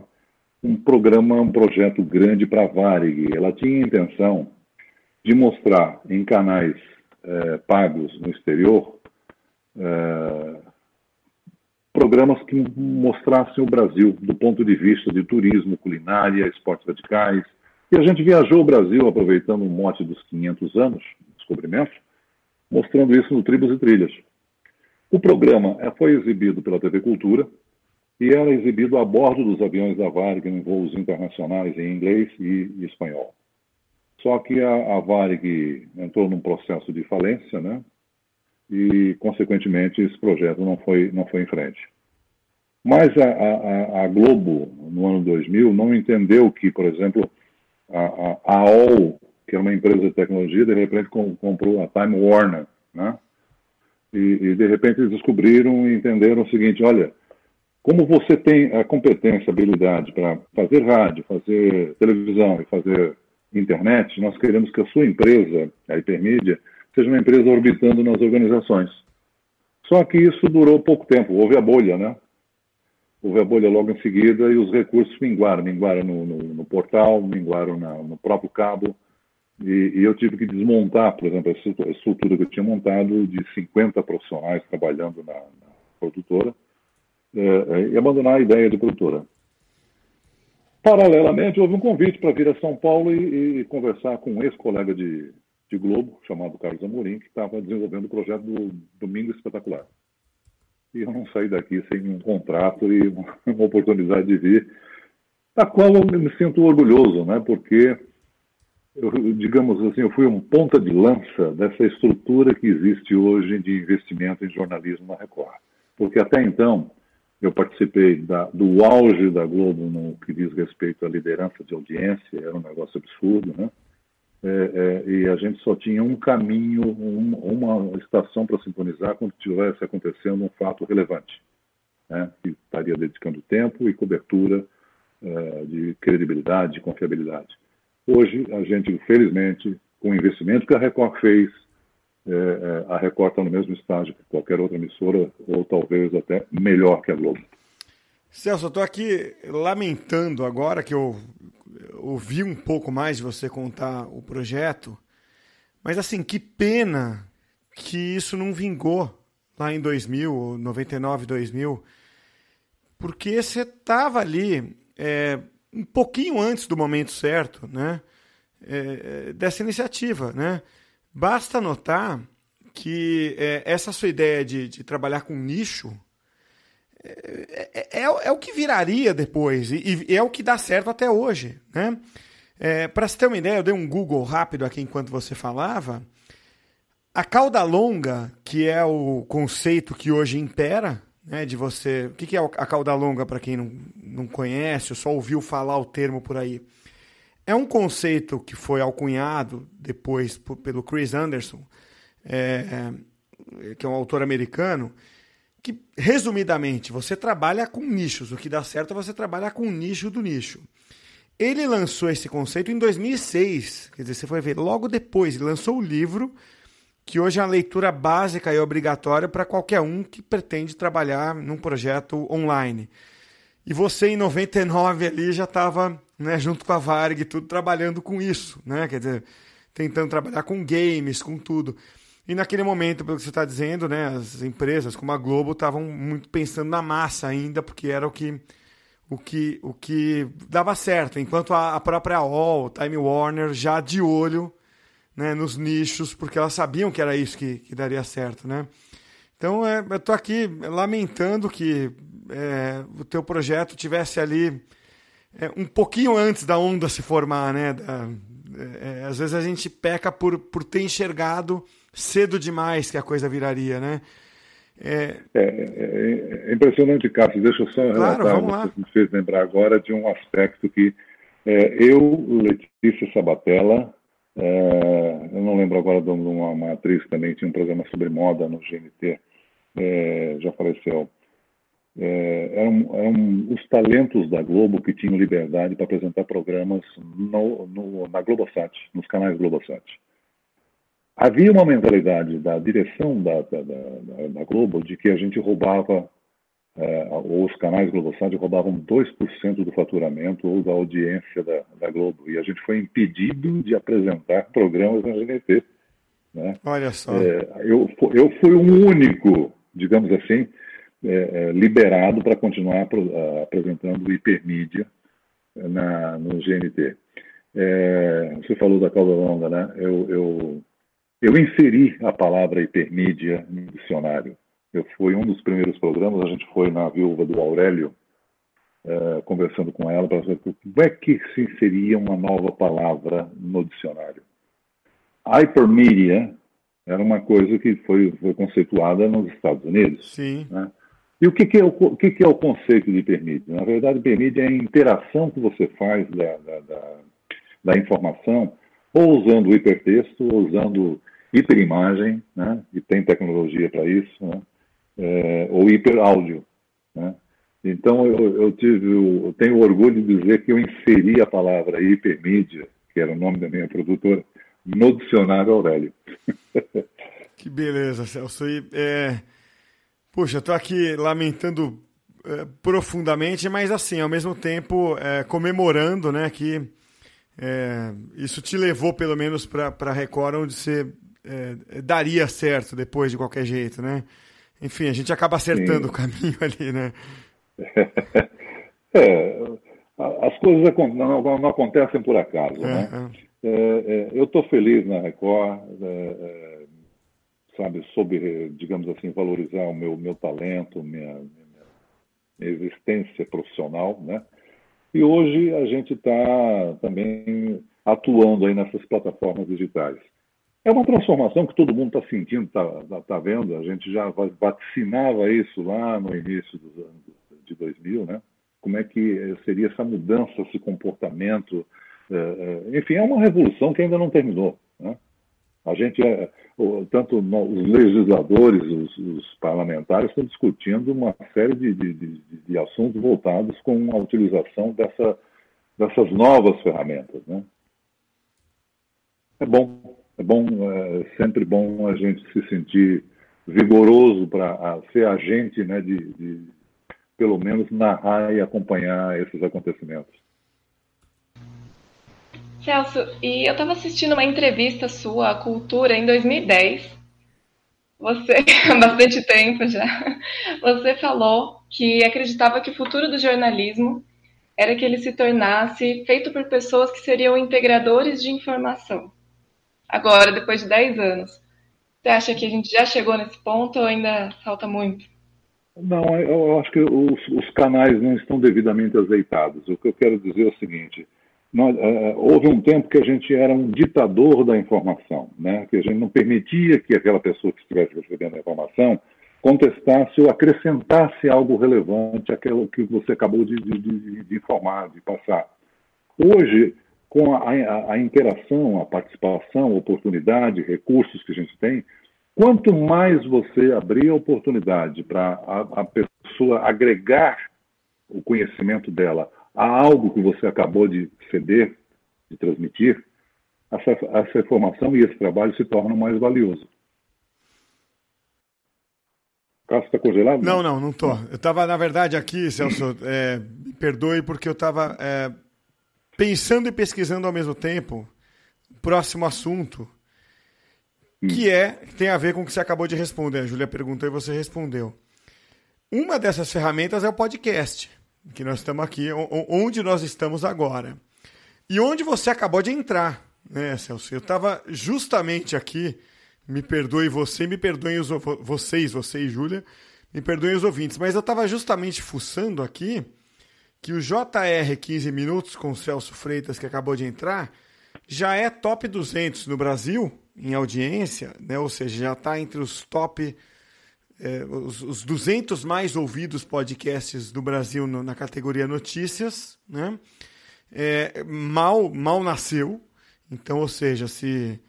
um programa, um projeto grande para a Varig. Ela tinha a intenção de mostrar em canais é, pagos no exterior é, programas que mostrassem o Brasil do ponto de vista de turismo, culinária, esportes radicais. E a gente viajou o Brasil aproveitando o mote dos 500 anos, descobrimento, mostrando isso no Tribos e Trilhas. O programa é, foi exibido pela TV Cultura e era exibido a bordo dos aviões da Varig em voos internacionais em inglês e, espanhol. Só que a, a Varig entrou num processo de falência, né? e, consequentemente, esse projeto não foi, não foi em frente. Mas a, a, a Globo, no ano 2000, não entendeu que, por exemplo, a, a AOL, que é uma empresa de tecnologia, de repente comprou a Time Warner, né? E, e, de repente eles descobriram e entenderam o seguinte: olha, como você tem a competência, a habilidade para fazer rádio, fazer televisão e fazer internet, nós queremos que a sua empresa, a Hipermídia, seja uma empresa orbitando nas organizações. Só que isso durou pouco tempo, houve a bolha, né? Houve a bolha logo em seguida e os recursos minguaram, minguaram no, no, no portal, minguaram na, no próprio cabo, e, e, eu tive que desmontar, por exemplo, a estrutura que eu tinha montado de 50 profissionais trabalhando na, na produtora é, e abandonar a ideia de produtora. Paralelamente, houve um convite para vir a São Paulo e, e conversar com um ex-colega de, de Globo, chamado Carlos Amorim, que estava desenvolvendo o projeto do Domingo Espetacular. E eu não saí daqui sem um contrato e uma, *laughs* uma oportunidade de vir, da qual eu me sinto orgulhoso, né? porque, eu, digamos assim, eu fui um ponta de lança dessa estrutura que existe hoje de investimento em jornalismo na Record. Porque até então, eu participei da, do auge da Globo no que diz respeito à liderança de audiência, era um negócio absurdo, né? é, é, e a gente só tinha um caminho, um, uma estação para sintonizar quando tivesse acontecendo um fato relevante, né, que estaria dedicando tempo e cobertura é, de credibilidade, de confiabilidade. Hoje, a gente, felizmente, com o investimento que a Record fez, é, é, a Record está no mesmo estágio que qualquer outra emissora, ou talvez até melhor que a Globo. Celso, eu estou aqui lamentando agora que eu ouvi um pouco mais de você contar o projeto, mas assim, que pena que isso não vingou lá em 2000, 99, 2000, porque você estava ali é, um pouquinho antes do momento certo, né, é, dessa iniciativa, né? Basta notar que é, essa sua ideia de, de trabalhar com nicho é, é, é, é, o que viraria depois e, e, é o que dá certo até hoje. Né? É, Para você ter uma ideia, eu dei um Google rápido aqui enquanto você falava. A cauda longa, que é o conceito que hoje impera né, de você. O que é a cauda longa para quem não, não conhece ou só ouviu falar o termo por aí? É um conceito que foi alcunhado depois pelo Chris Anderson, é, que é um autor americano, que, resumidamente, você trabalha com nichos. O que dá certo é você trabalhar com o nicho do nicho. Ele lançou esse conceito em 2006, quer dizer, você foi ver logo depois, ele lançou o livro que hoje é uma leitura básica e obrigatória para qualquer um que pretende trabalhar num projeto online. E você, em 99, ali já estava, né, junto com a Varg, tudo trabalhando com isso, né? Quer dizer, tentando trabalhar com games, com tudo. E naquele momento, pelo que você está dizendo, né, as empresas como a Globo estavam muito pensando na massa ainda, porque era o que o que, o que dava certo, enquanto a, a própria All, Time Warner, já de olho né, nos nichos, porque elas sabiam que era isso que, que daria certo, né? Então, é, eu estou aqui lamentando que é, o teu projeto tivesse ali é, um pouquinho antes da onda se formar, né? Da, é, às vezes a gente peca por, por ter enxergado cedo demais que a coisa viraria, né? É, é, é, é impressionante, Cássio. Deixa eu só claro, relatar, você me fez lembrar agora de um aspecto que é, eu, Letícia Sabatella, é, eu não lembro agora de uma, uma atriz que também tinha um programa sobre moda no GNT, é, já faleceu. É, eram, eram, os talentos da Globo que tinham liberdade para apresentar programas no, no, na Globosat, nos canais Globosat. Havia uma mentalidade da direção da, da, da, da Globo de que a gente roubava é, ou os canais Globosat roubavam 2% do faturamento ou da audiência da, da, Globo. E a gente foi impedido de apresentar programas na GNT. Né? Olha só. É, eu, eu fui o único, digamos assim, é, é liberado para continuar apresentando hipermídia na, no GNT. É, você falou da cauda longa, né? Eu, eu, eu inseri a palavra hipermídia no dicionário. Eu fui um dos primeiros programas, a gente foi na viúva do Aurélio, uh, conversando com ela para saber como é que se inseria uma nova palavra no dicionário. Hypermedia era uma coisa que foi, foi conceituada nos Estados Unidos. Sim. Né? E o que, que, é o, o que, que, é o conceito de hipermídia? Na verdade, hipermídia é a interação que você faz da, da, da, da informação, ou usando o hipertexto, ou usando hiperimagem, né? e tem tecnologia para isso, né? É, ou hiperáudio. Né? Então, eu, eu, tive, eu tenho orgulho de dizer que eu inseri a palavra hipermídia, que era o nome da minha produtora, no dicionário Aurélio. *laughs* que beleza, Celso. E, é... Puxa, estou aqui lamentando é, profundamente, mas assim, ao mesmo tempo é, comemorando né, que é, isso te levou pelo menos para a Record, onde você é, daria certo depois de qualquer jeito, né? Enfim, a gente acaba acertando Sim. o caminho *laughs* ali, né? É, as coisas não, não, acontecem por acaso, é, né? É. é, é eu estou feliz na Record, é, sabe, soube, digamos assim, valorizar o meu, meu talento, minha, minha, minha existência profissional, né? E hoje a gente está também atuando aí nessas plataformas digitais. É uma transformação que todo mundo está sentindo, está tá, tá vendo. A gente já vaticinava isso lá no início dos anos de 2000, né? Como é que eh, seria essa mudança, esse comportamento? É, é, enfim, é uma revolução que ainda não terminou. Né? A gente, é, tanto os legisladores, os, os, parlamentares estão discutindo uma série de, de, de, de assuntos voltados com a utilização dessa, dessas novas ferramentas. Né? É bom, é bom, é sempre bom a gente se sentir vigoroso para ser agente, né, de, de pelo menos narrar e acompanhar esses acontecimentos. Celso, e eu estava assistindo uma entrevista sua, a Cultura, em 2010. Você, *laughs* há bastante tempo já, você falou que acreditava que o futuro do jornalismo era que ele se tornasse feito por pessoas que seriam integradores de informação agora, depois de 10 anos. Você acha que a gente já chegou nesse ponto ou ainda falta muito? Não, eu acho que os, os canais não estão devidamente azeitados. O que eu quero dizer é o seguinte: nós, é, houve um tempo que a gente era um ditador da informação, né? que a gente não permitia que aquela pessoa que estivesse recebendo a informação contestasse ou acrescentasse algo relevante àquilo que você acabou de, de, de informar, de passar. Hoje, com a, a, a, interação, a participação, oportunidade, recursos que a gente tem, quanto mais você abrir a oportunidade para a, a pessoa agregar o conhecimento dela a algo que você acabou de ceder, de transmitir, essa, essa informação e esse trabalho se tornam mais valiosos. Cássio está congelado? Não, não, não estou. Eu estava, na verdade, aqui, Celso, é, me perdoe, porque eu estava é, pensando e pesquisando ao mesmo tempo próximo assunto, que é tem a ver com o que você acabou de responder. A Júlia perguntou e você respondeu. Uma dessas ferramentas é o podcast, que nós estamos aqui, onde nós estamos agora. E onde você acabou de entrar, né, Celso? Eu estava justamente aqui me perdoe você, me perdoem os, vocês, você e Júlia, me perdoem os ouvintes. Mas eu estava justamente fuçando aqui que o JR 15 Minutos com o Celso Freitas, que acabou de entrar, já é top 200 no Brasil em audiência, né? ou seja, já está entre os top, é, os, os 200 mais ouvidos podcasts do Brasil no, na categoria notícias. Né? É, mal, mal nasceu, então, ou seja, se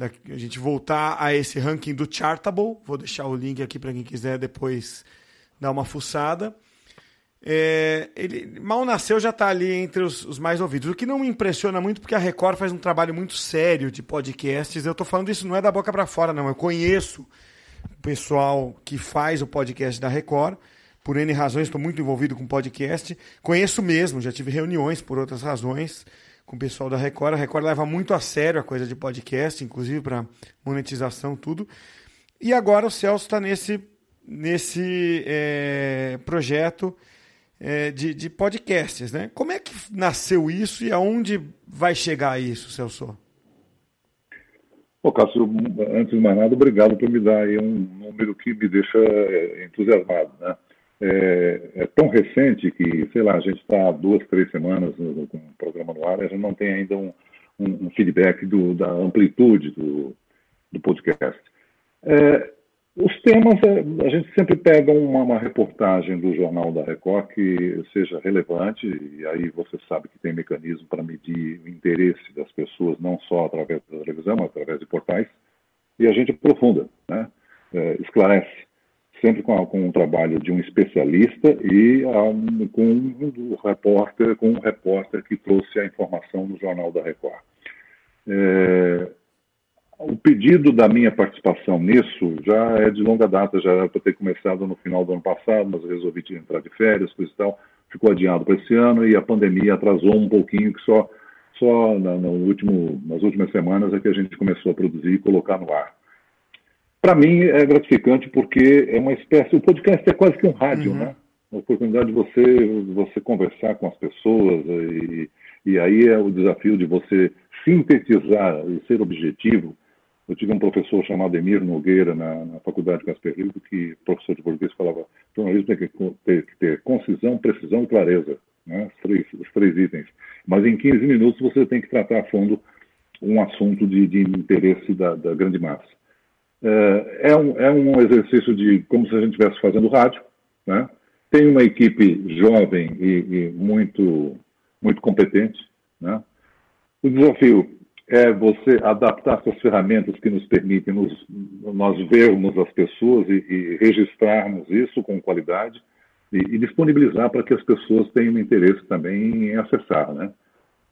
a gente voltar a esse ranking do Chartable. Vou deixar o link aqui para quem quiser depois dar uma fuçada. É, ele mal nasceu já está ali entre os, os, mais ouvidos. O que não me impressiona muito, porque a Record faz um trabalho muito sério de podcasts. Eu estou falando isso não é da boca para fora, não. Eu conheço o pessoal que faz o podcast da Record. Por N razões, estou muito envolvido com podcast. Conheço mesmo, já tive reuniões por outras razões com o pessoal da Record. A Record leva muito a sério a coisa de podcast, inclusive para monetização, tudo. E agora o Celso está nesse, nesse é, projeto é, de, de podcasts. Né? Como é que nasceu isso e aonde vai chegar isso, Celso? Ô, Cássio, antes de mais nada, obrigado por me dar aí um número que me deixa é, entusiasmado. Né? é, é, tão recente que, sei lá, a gente está duas, três semanas com o programa no ar, a gente não tem ainda um, um, um feedback do, da amplitude do, do podcast. É, os temas, é, a gente sempre pega uma, uma, reportagem do Jornal da Record que seja relevante, e aí você sabe que tem mecanismo para medir o interesse das pessoas, não só através da televisão, mas através de portais, e a gente aprofunda, né? É, esclarece sempre com, com um trabalho de um especialista e um, com um repórter, com um repórter que trouxe a informação no Jornal da Record. É, o pedido da minha participação nisso já é de longa data, já era para ter começado no final do ano passado, mas eu resolvi entrar de férias, coisa e tal, ficou adiado para esse ano e a pandemia atrasou um pouquinho, que só, só na, no último, nas últimas semanas é que a gente começou a produzir e colocar no ar. Para mim é gratificante porque é uma espécie, o podcast é quase que um rádio, uhum. né? A oportunidade de você, você conversar com as pessoas e, e aí é o desafio de você sintetizar e ser objetivo. Eu tive um professor chamado Emir Nogueira na, na Faculdade Casper Libro, que professor de português falava jornalismo tem que ter, que ter concisão, precisão e clareza, né? os, três, os três itens. Mas em 15 minutos você tem que tratar a fundo um assunto de, de interesse da, da grande massa. É, é um, é um exercício de como se a gente estivesse fazendo rádio. Né? Tem uma equipe jovem e, e muito, muito competente. Né? O desafio é você adaptar essas ferramentas que nos permitem nos, nós vermos as pessoas e, e registrarmos isso com qualidade e, e disponibilizar para que as pessoas tenham interesse também em acessar. Né?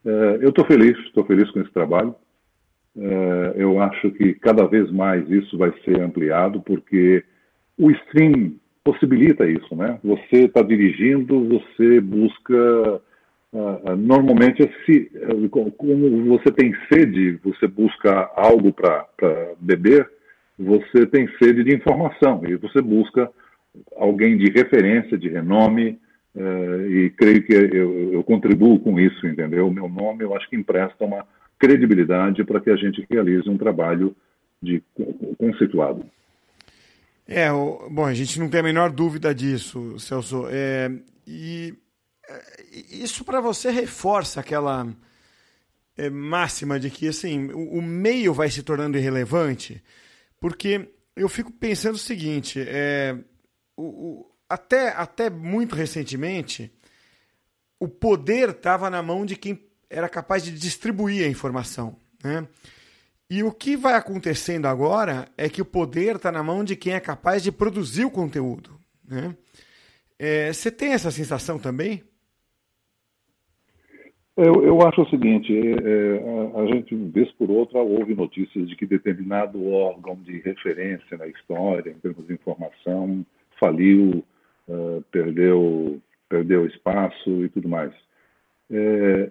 É, eu estou feliz, estou feliz com esse trabalho. É, eu acho que cada vez mais isso vai ser ampliado, porque o stream possibilita isso, né? Você está dirigindo, você busca normalmente, se, como você tem sede, você busca algo para beber, você tem sede de informação e você busca alguém de referência, de renome, uh, e creio que eu, eu, contribuo com isso, entendeu? O meu nome, eu acho que empresta uma, credibilidade para que a gente realize um trabalho de conceituado. É, bom, a gente não tem a menor dúvida disso, Celso. É, e isso para você reforça aquela é, máxima de que assim o, o, meio vai se tornando irrelevante, porque eu fico pensando o seguinte: é, o, o, até, até muito recentemente, o poder estava na mão de quem era capaz de distribuir a informação. Né? E o que vai acontecendo agora é que o poder está na mão de quem é capaz de produzir o conteúdo. Né? É, você tem essa sensação também? Eu, eu acho o seguinte: é, é, a, gente, vez por outra, ouve notícias de que determinado órgão de referência na história, em termos de informação, faliu, uh, perdeu, perdeu espaço e tudo mais. É,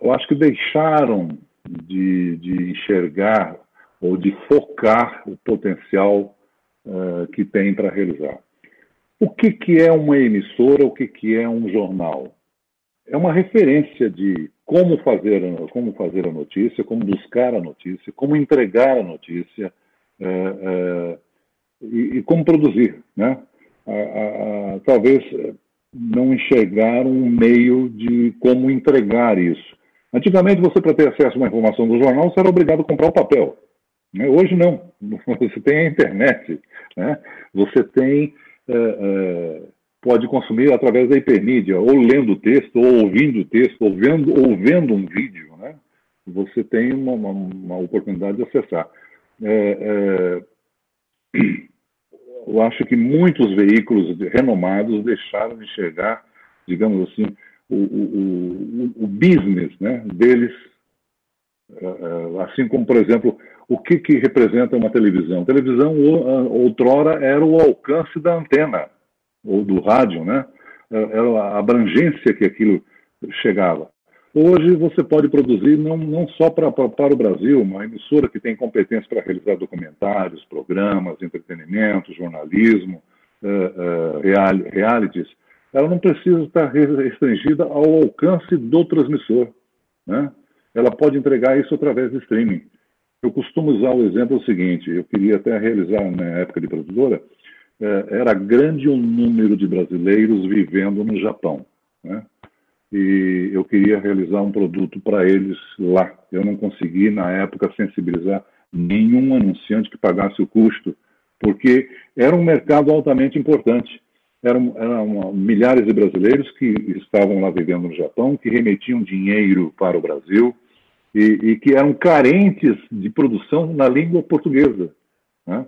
eu acho que deixaram de, de enxergar ou de focar o potencial uh, que tem para realizar. O que, que é uma emissora, o que, que é um jornal? É uma referência de como fazer, como fazer a notícia, como buscar a notícia, como entregar a notícia uh, uh, e, e, como produzir. Né? talvez não enxergar um meio de como entregar isso. Antigamente, você, para ter acesso a uma informação do jornal, você era obrigado a comprar o papel. Né? Hoje, não. *laughs* Você tem a internet. Né? Você tem. É, é, pode consumir através da hipermídia, ou lendo o texto, ou ouvindo o texto, ou vendo, ou vendo um vídeo. Né? Você tem uma, uma, uma oportunidade de acessar. É, é eu acho que muitos veículos renomados deixaram de enxergar, digamos assim, o, o, o, business né, deles, eh, eh, assim como, por exemplo, o que, que representa uma televisão. Televisão, outrora, era o alcance da antena, ou do rádio, né? era a abrangência que aquilo chegava. Hoje você pode produzir não, não só pra, pra, para o Brasil, uma emissora que tem competência para realizar documentários, programas, entretenimento, jornalismo, uh, uh, real, realities, ela não precisa estar restringida ao alcance do transmissor. Né? Ela pode entregar isso através de streaming. Eu costumo usar o exemplo seguinte: eu queria até realizar na época de produtora, era grande o número de brasileiros vivendo no Japão. Né? E eu queria realizar um produto para eles lá. Eu não consegui, na época, sensibilizar nenhum anunciante que pagasse o custo, porque era um mercado altamente importante eram, eram milhares de brasileiros que estavam lá vivendo no Japão, que remetiam dinheiro para o Brasil e, e que eram carentes de produção na língua portuguesa. Né?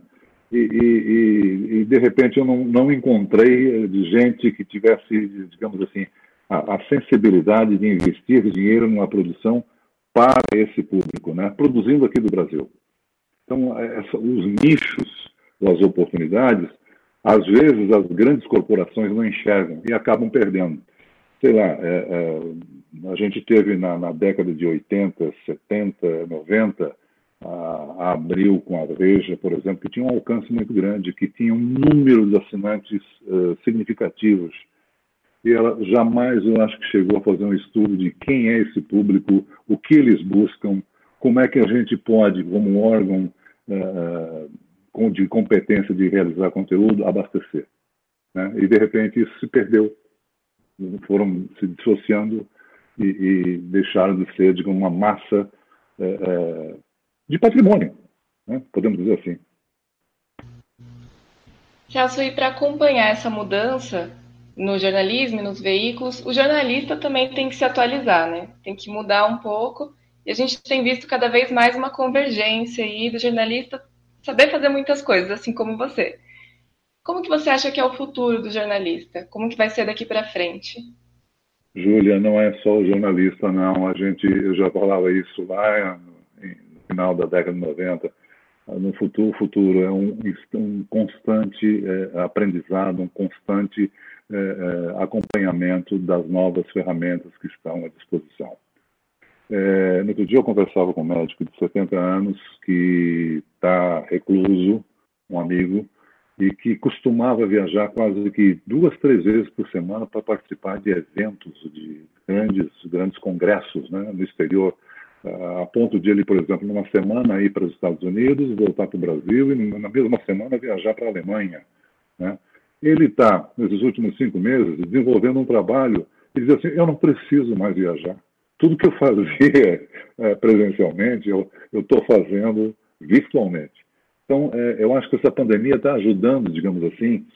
E, e, e, de repente eu não, não encontrei de gente que tivesse, digamos assim, a, a, sensibilidade de investir dinheiro numa produção para esse público, né? produzindo aqui do Brasil. Então, essa, os nichos, as oportunidades, às vezes as grandes corporações não enxergam e acabam perdendo. Sei lá, é, é, a gente teve na, na, década de 80, 70, 90, a, Abril com a Veja, por exemplo, que tinha um alcance muito grande, que tinha um número de assinantes uh, significativos. E ela jamais, eu acho que chegou a fazer um estudo de quem é esse público, o que eles buscam, como é que a gente pode, como órgão, uh, de competência de realizar conteúdo, abastecer. Né? E, de repente, isso se perdeu. Foram se dissociando e, e deixaram de ser, digamos, uma massa é, de patrimônio, né? podemos dizer assim. Celso, e para acompanhar essa mudança no jornalismo e nos veículos, o jornalista também tem que se atualizar, né? Tem que mudar um pouco. E a gente tem visto cada vez mais uma convergência aí do jornalista saber fazer muitas coisas, assim como você. Como que você acha que é o futuro do jornalista? Como que vai ser daqui para frente? Júlia, não é só o jornalista, não. A gente, eu já falava isso lá final da década de 90. No futuro, o futuro é um, um constante é, aprendizado, um constante é, acompanhamento das novas ferramentas que estão à disposição. É, no outro dia eu conversava com um médico de 70 anos que está recluso, um amigo, e que costumava viajar quase que duas, três vezes por semana para participar de eventos, de grandes, grandes congressos né, no exterior, a ponto de ele, por exemplo, numa semana ir para os Estados Unidos, voltar para o Brasil e na mesma semana viajar para a Alemanha. Né? Ele está, nesses últimos cinco meses, desenvolvendo um trabalho e diz assim, eu não preciso mais viajar tudo que eu fazia *laughs* é, presencialmente, eu estou fazendo virtualmente. Então, é, eu acho que essa pandemia está ajudando, digamos assim,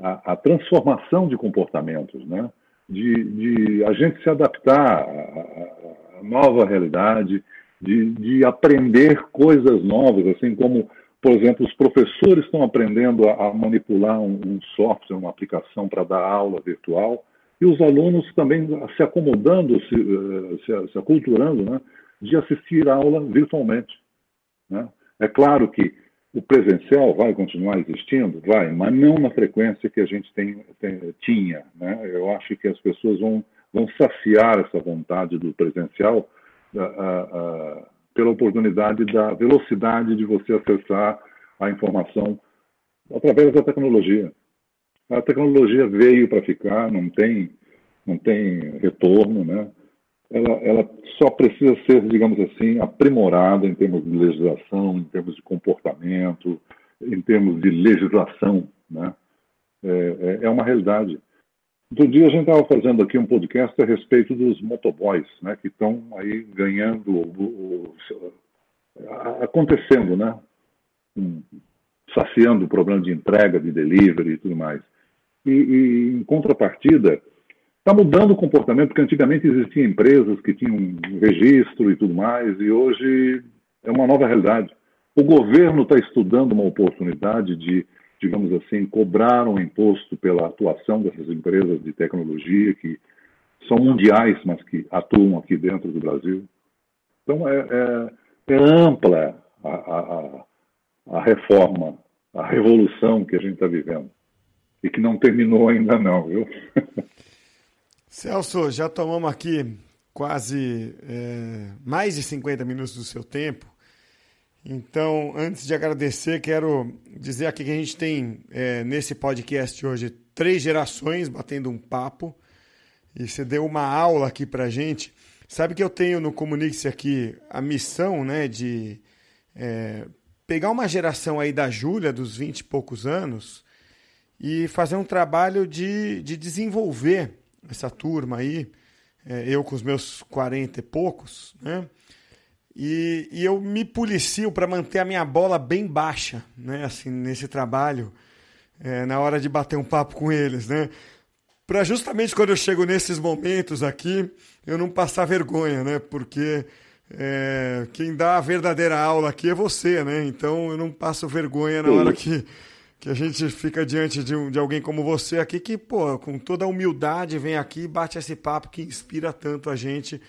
a, a, transformação de comportamentos, né? De, de, a gente se adaptar à, à nova realidade, de, de, aprender coisas novas, assim como, por exemplo, os professores estão aprendendo a, a manipular um, um, software, uma aplicação para dar aula virtual, e os alunos também se acomodando, se, eh, se, se aculturando, né? De assistir a aula virtualmente. Né? É claro que o presencial vai continuar existindo? Vai, mas não na frequência que a gente tem, tem, tinha. Né? Eu acho que as pessoas vão, vão saciar essa vontade do presencial uh, uh, pela oportunidade da velocidade de você acessar a informação através da tecnologia. A tecnologia veio para ficar, não tem, não tem retorno, né? ela, ela só precisa ser, digamos assim, aprimorada em termos de legislação, em termos de comportamento, em termos de legislação. Né? É, é, é uma realidade. Outro dia a gente estava fazendo aqui um podcast a respeito dos motoboys, né, que estão aí ganhando, o, o, acontecendo, né, um, saciando o problema de entrega, de delivery e tudo mais. E, e em contrapartida, Está mudando o comportamento, porque antigamente existiam empresas que tinham registro e tudo mais, e hoje é uma nova realidade. O governo está estudando uma oportunidade de, digamos assim, cobrar um imposto pela atuação dessas empresas de tecnologia que são mundiais, mas que atuam aqui dentro do Brasil. Então é, é, é ampla a, a, a reforma, a revolução que a gente está vivendo e que não terminou ainda não, viu? *laughs* Celso, já tomamos aqui quase é, mais de 50 minutos do seu tempo. Então, antes de agradecer, quero dizer aqui que a gente tem é, nesse podcast hoje três gerações batendo um papo. E você deu uma aula aqui pra gente. Sabe que eu tenho no Comunique-se aqui a missão né, de é, pegar uma geração aí da Júlia, dos 20 e poucos anos, e fazer um trabalho de, de desenvolver essa turma aí, é, eu com os meus 40 e poucos, né? E, e eu me policio para manter a minha bola bem baixa, né? Assim, nesse trabalho, é, na hora de bater um papo com eles, né? Para justamente quando eu chego nesses momentos aqui, eu não passar vergonha, né? Porque é, quem dá a verdadeira aula aqui é você, né? Então eu não passo vergonha na hora que que a gente fica diante de, um, de alguém como você aqui, que, pô, com toda a humildade vem aqui e bate esse papo que inspira tanto a gente.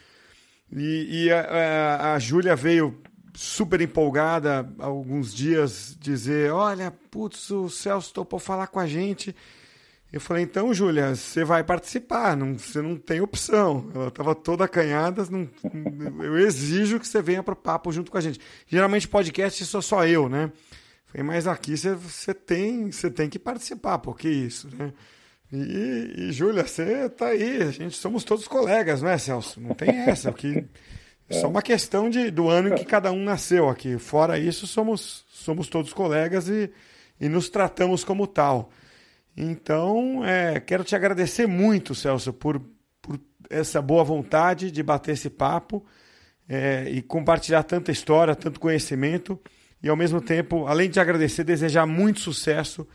E, e a, a, Júlia veio super empolgada alguns dias dizer: Olha, putz, o Celso topou falar com a gente. Eu falei: Então, Júlia, você vai participar, não, você não tem opção. Ela estava toda acanhada, não, eu exijo que você venha para o papo junto com a gente. Geralmente, podcast sou só eu, né? Mas aqui você tem, tem que participar, porque isso, né? E, e Júlia, você tá aí, a gente somos todos colegas, não é, Celso? Não tem essa, aqui *laughs* é só uma questão de, do ano em que cada um nasceu aqui. Fora isso, somos, somos todos colegas e, e nos tratamos como tal. Então, é, quero te agradecer muito, Celso, por, por essa boa vontade de bater esse papo é, e compartilhar tanta história, tanto conhecimento e ao mesmo tempo, além de agradecer, desejar muito sucesso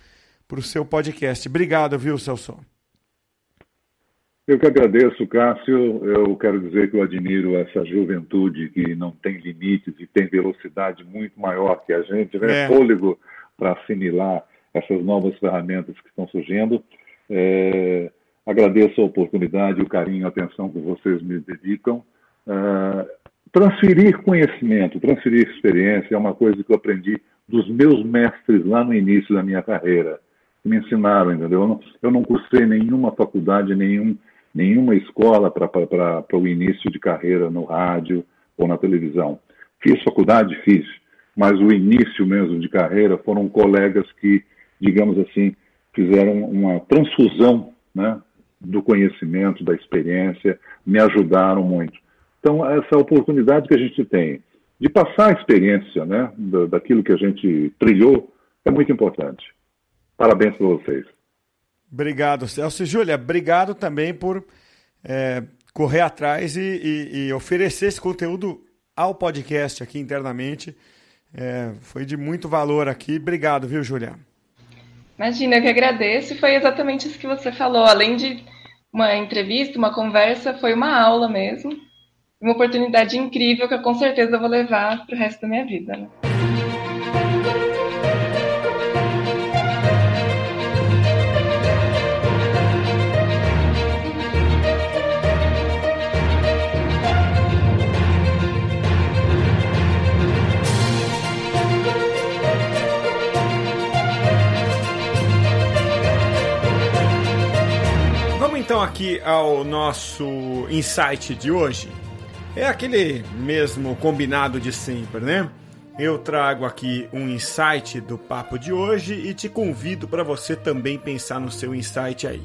para o seu podcast. Obrigado, viu, Celso? Eu que agradeço, Cássio. Eu quero dizer que eu admiro essa juventude que não tem limites e tem velocidade muito maior que a gente, né? É. Fôlego para assimilar essas novas ferramentas que estão surgindo. É, agradeço a oportunidade, o carinho, a atenção que vocês me dedicam. Uh, transferir conhecimento, transferir experiência é uma coisa que eu aprendi dos meus mestres lá no início da minha carreira, me ensinaram, entendeu? Eu não, eu não cursei nenhuma faculdade, nenhum, nenhuma escola para o início de carreira no rádio ou na televisão. Fiz faculdade, fiz, mas o início mesmo de carreira foram colegas que, digamos assim, fizeram uma transfusão né, do conhecimento, da experiência, me ajudaram muito. Então, essa oportunidade que a gente tem de passar a experiência né, daquilo que a gente trilhou é muito importante. Parabéns para vocês. Obrigado, Celso. E, Júlia, obrigado também por é, correr atrás e, e, e, oferecer esse conteúdo ao podcast aqui internamente. É, foi de muito valor aqui. Obrigado, viu, Julia? Imagina, eu que agradeço. E foi exatamente isso que você falou. Além de uma entrevista, uma conversa, foi uma aula mesmo. Uma oportunidade incrível que eu com certeza vou levar para o resto da minha vida. Né? Então aqui ao nosso insight de hoje. É aquele mesmo combinado de sempre, né? Eu trago aqui um insight do papo de hoje e te convido para você também pensar no seu insight aí.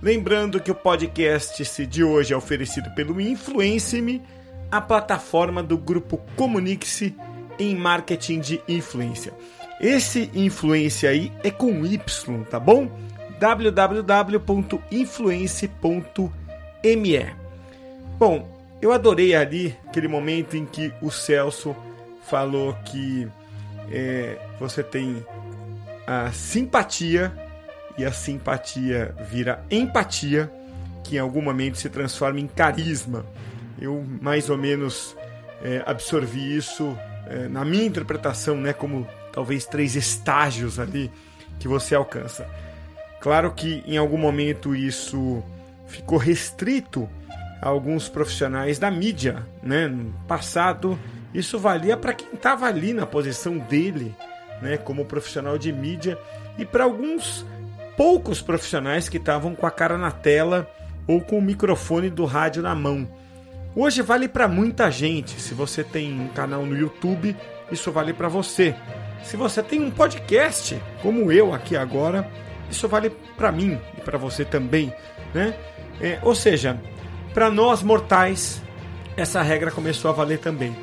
Lembrando que o podcast de hoje é oferecido pelo Influence-me, a plataforma do grupo Comunique-se em marketing de influência. Esse influência aí é com Y, tá bom? www.influence.me. Bom, eu adorei ali aquele momento em que o Celso falou que é, você tem a simpatia e a simpatia vira empatia, que em algum momento se transforma em carisma. Eu mais ou menos é, absorvi isso é, na minha interpretação, né, como talvez três estágios ali que você alcança. Claro que em algum momento isso ficou restrito a alguns profissionais da mídia, né? No passado, isso valia para quem estava ali na posição dele, né, como profissional de mídia, e para alguns poucos profissionais que estavam com a cara na tela ou com o microfone do rádio na mão. Hoje vale para muita gente. Se você tem um canal no YouTube, isso vale para você. Se você tem um podcast, como eu aqui agora, isso vale para mim e para você também, né? É, ou seja, para nós mortais, essa regra começou a valer também.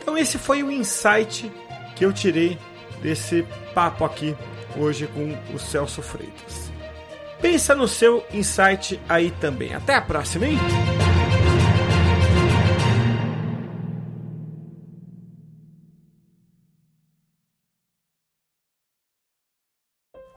Então esse foi o insight que eu tirei desse papo aqui hoje com o Celso Freitas. Pensa no seu insight aí também. Até a próxima, hein?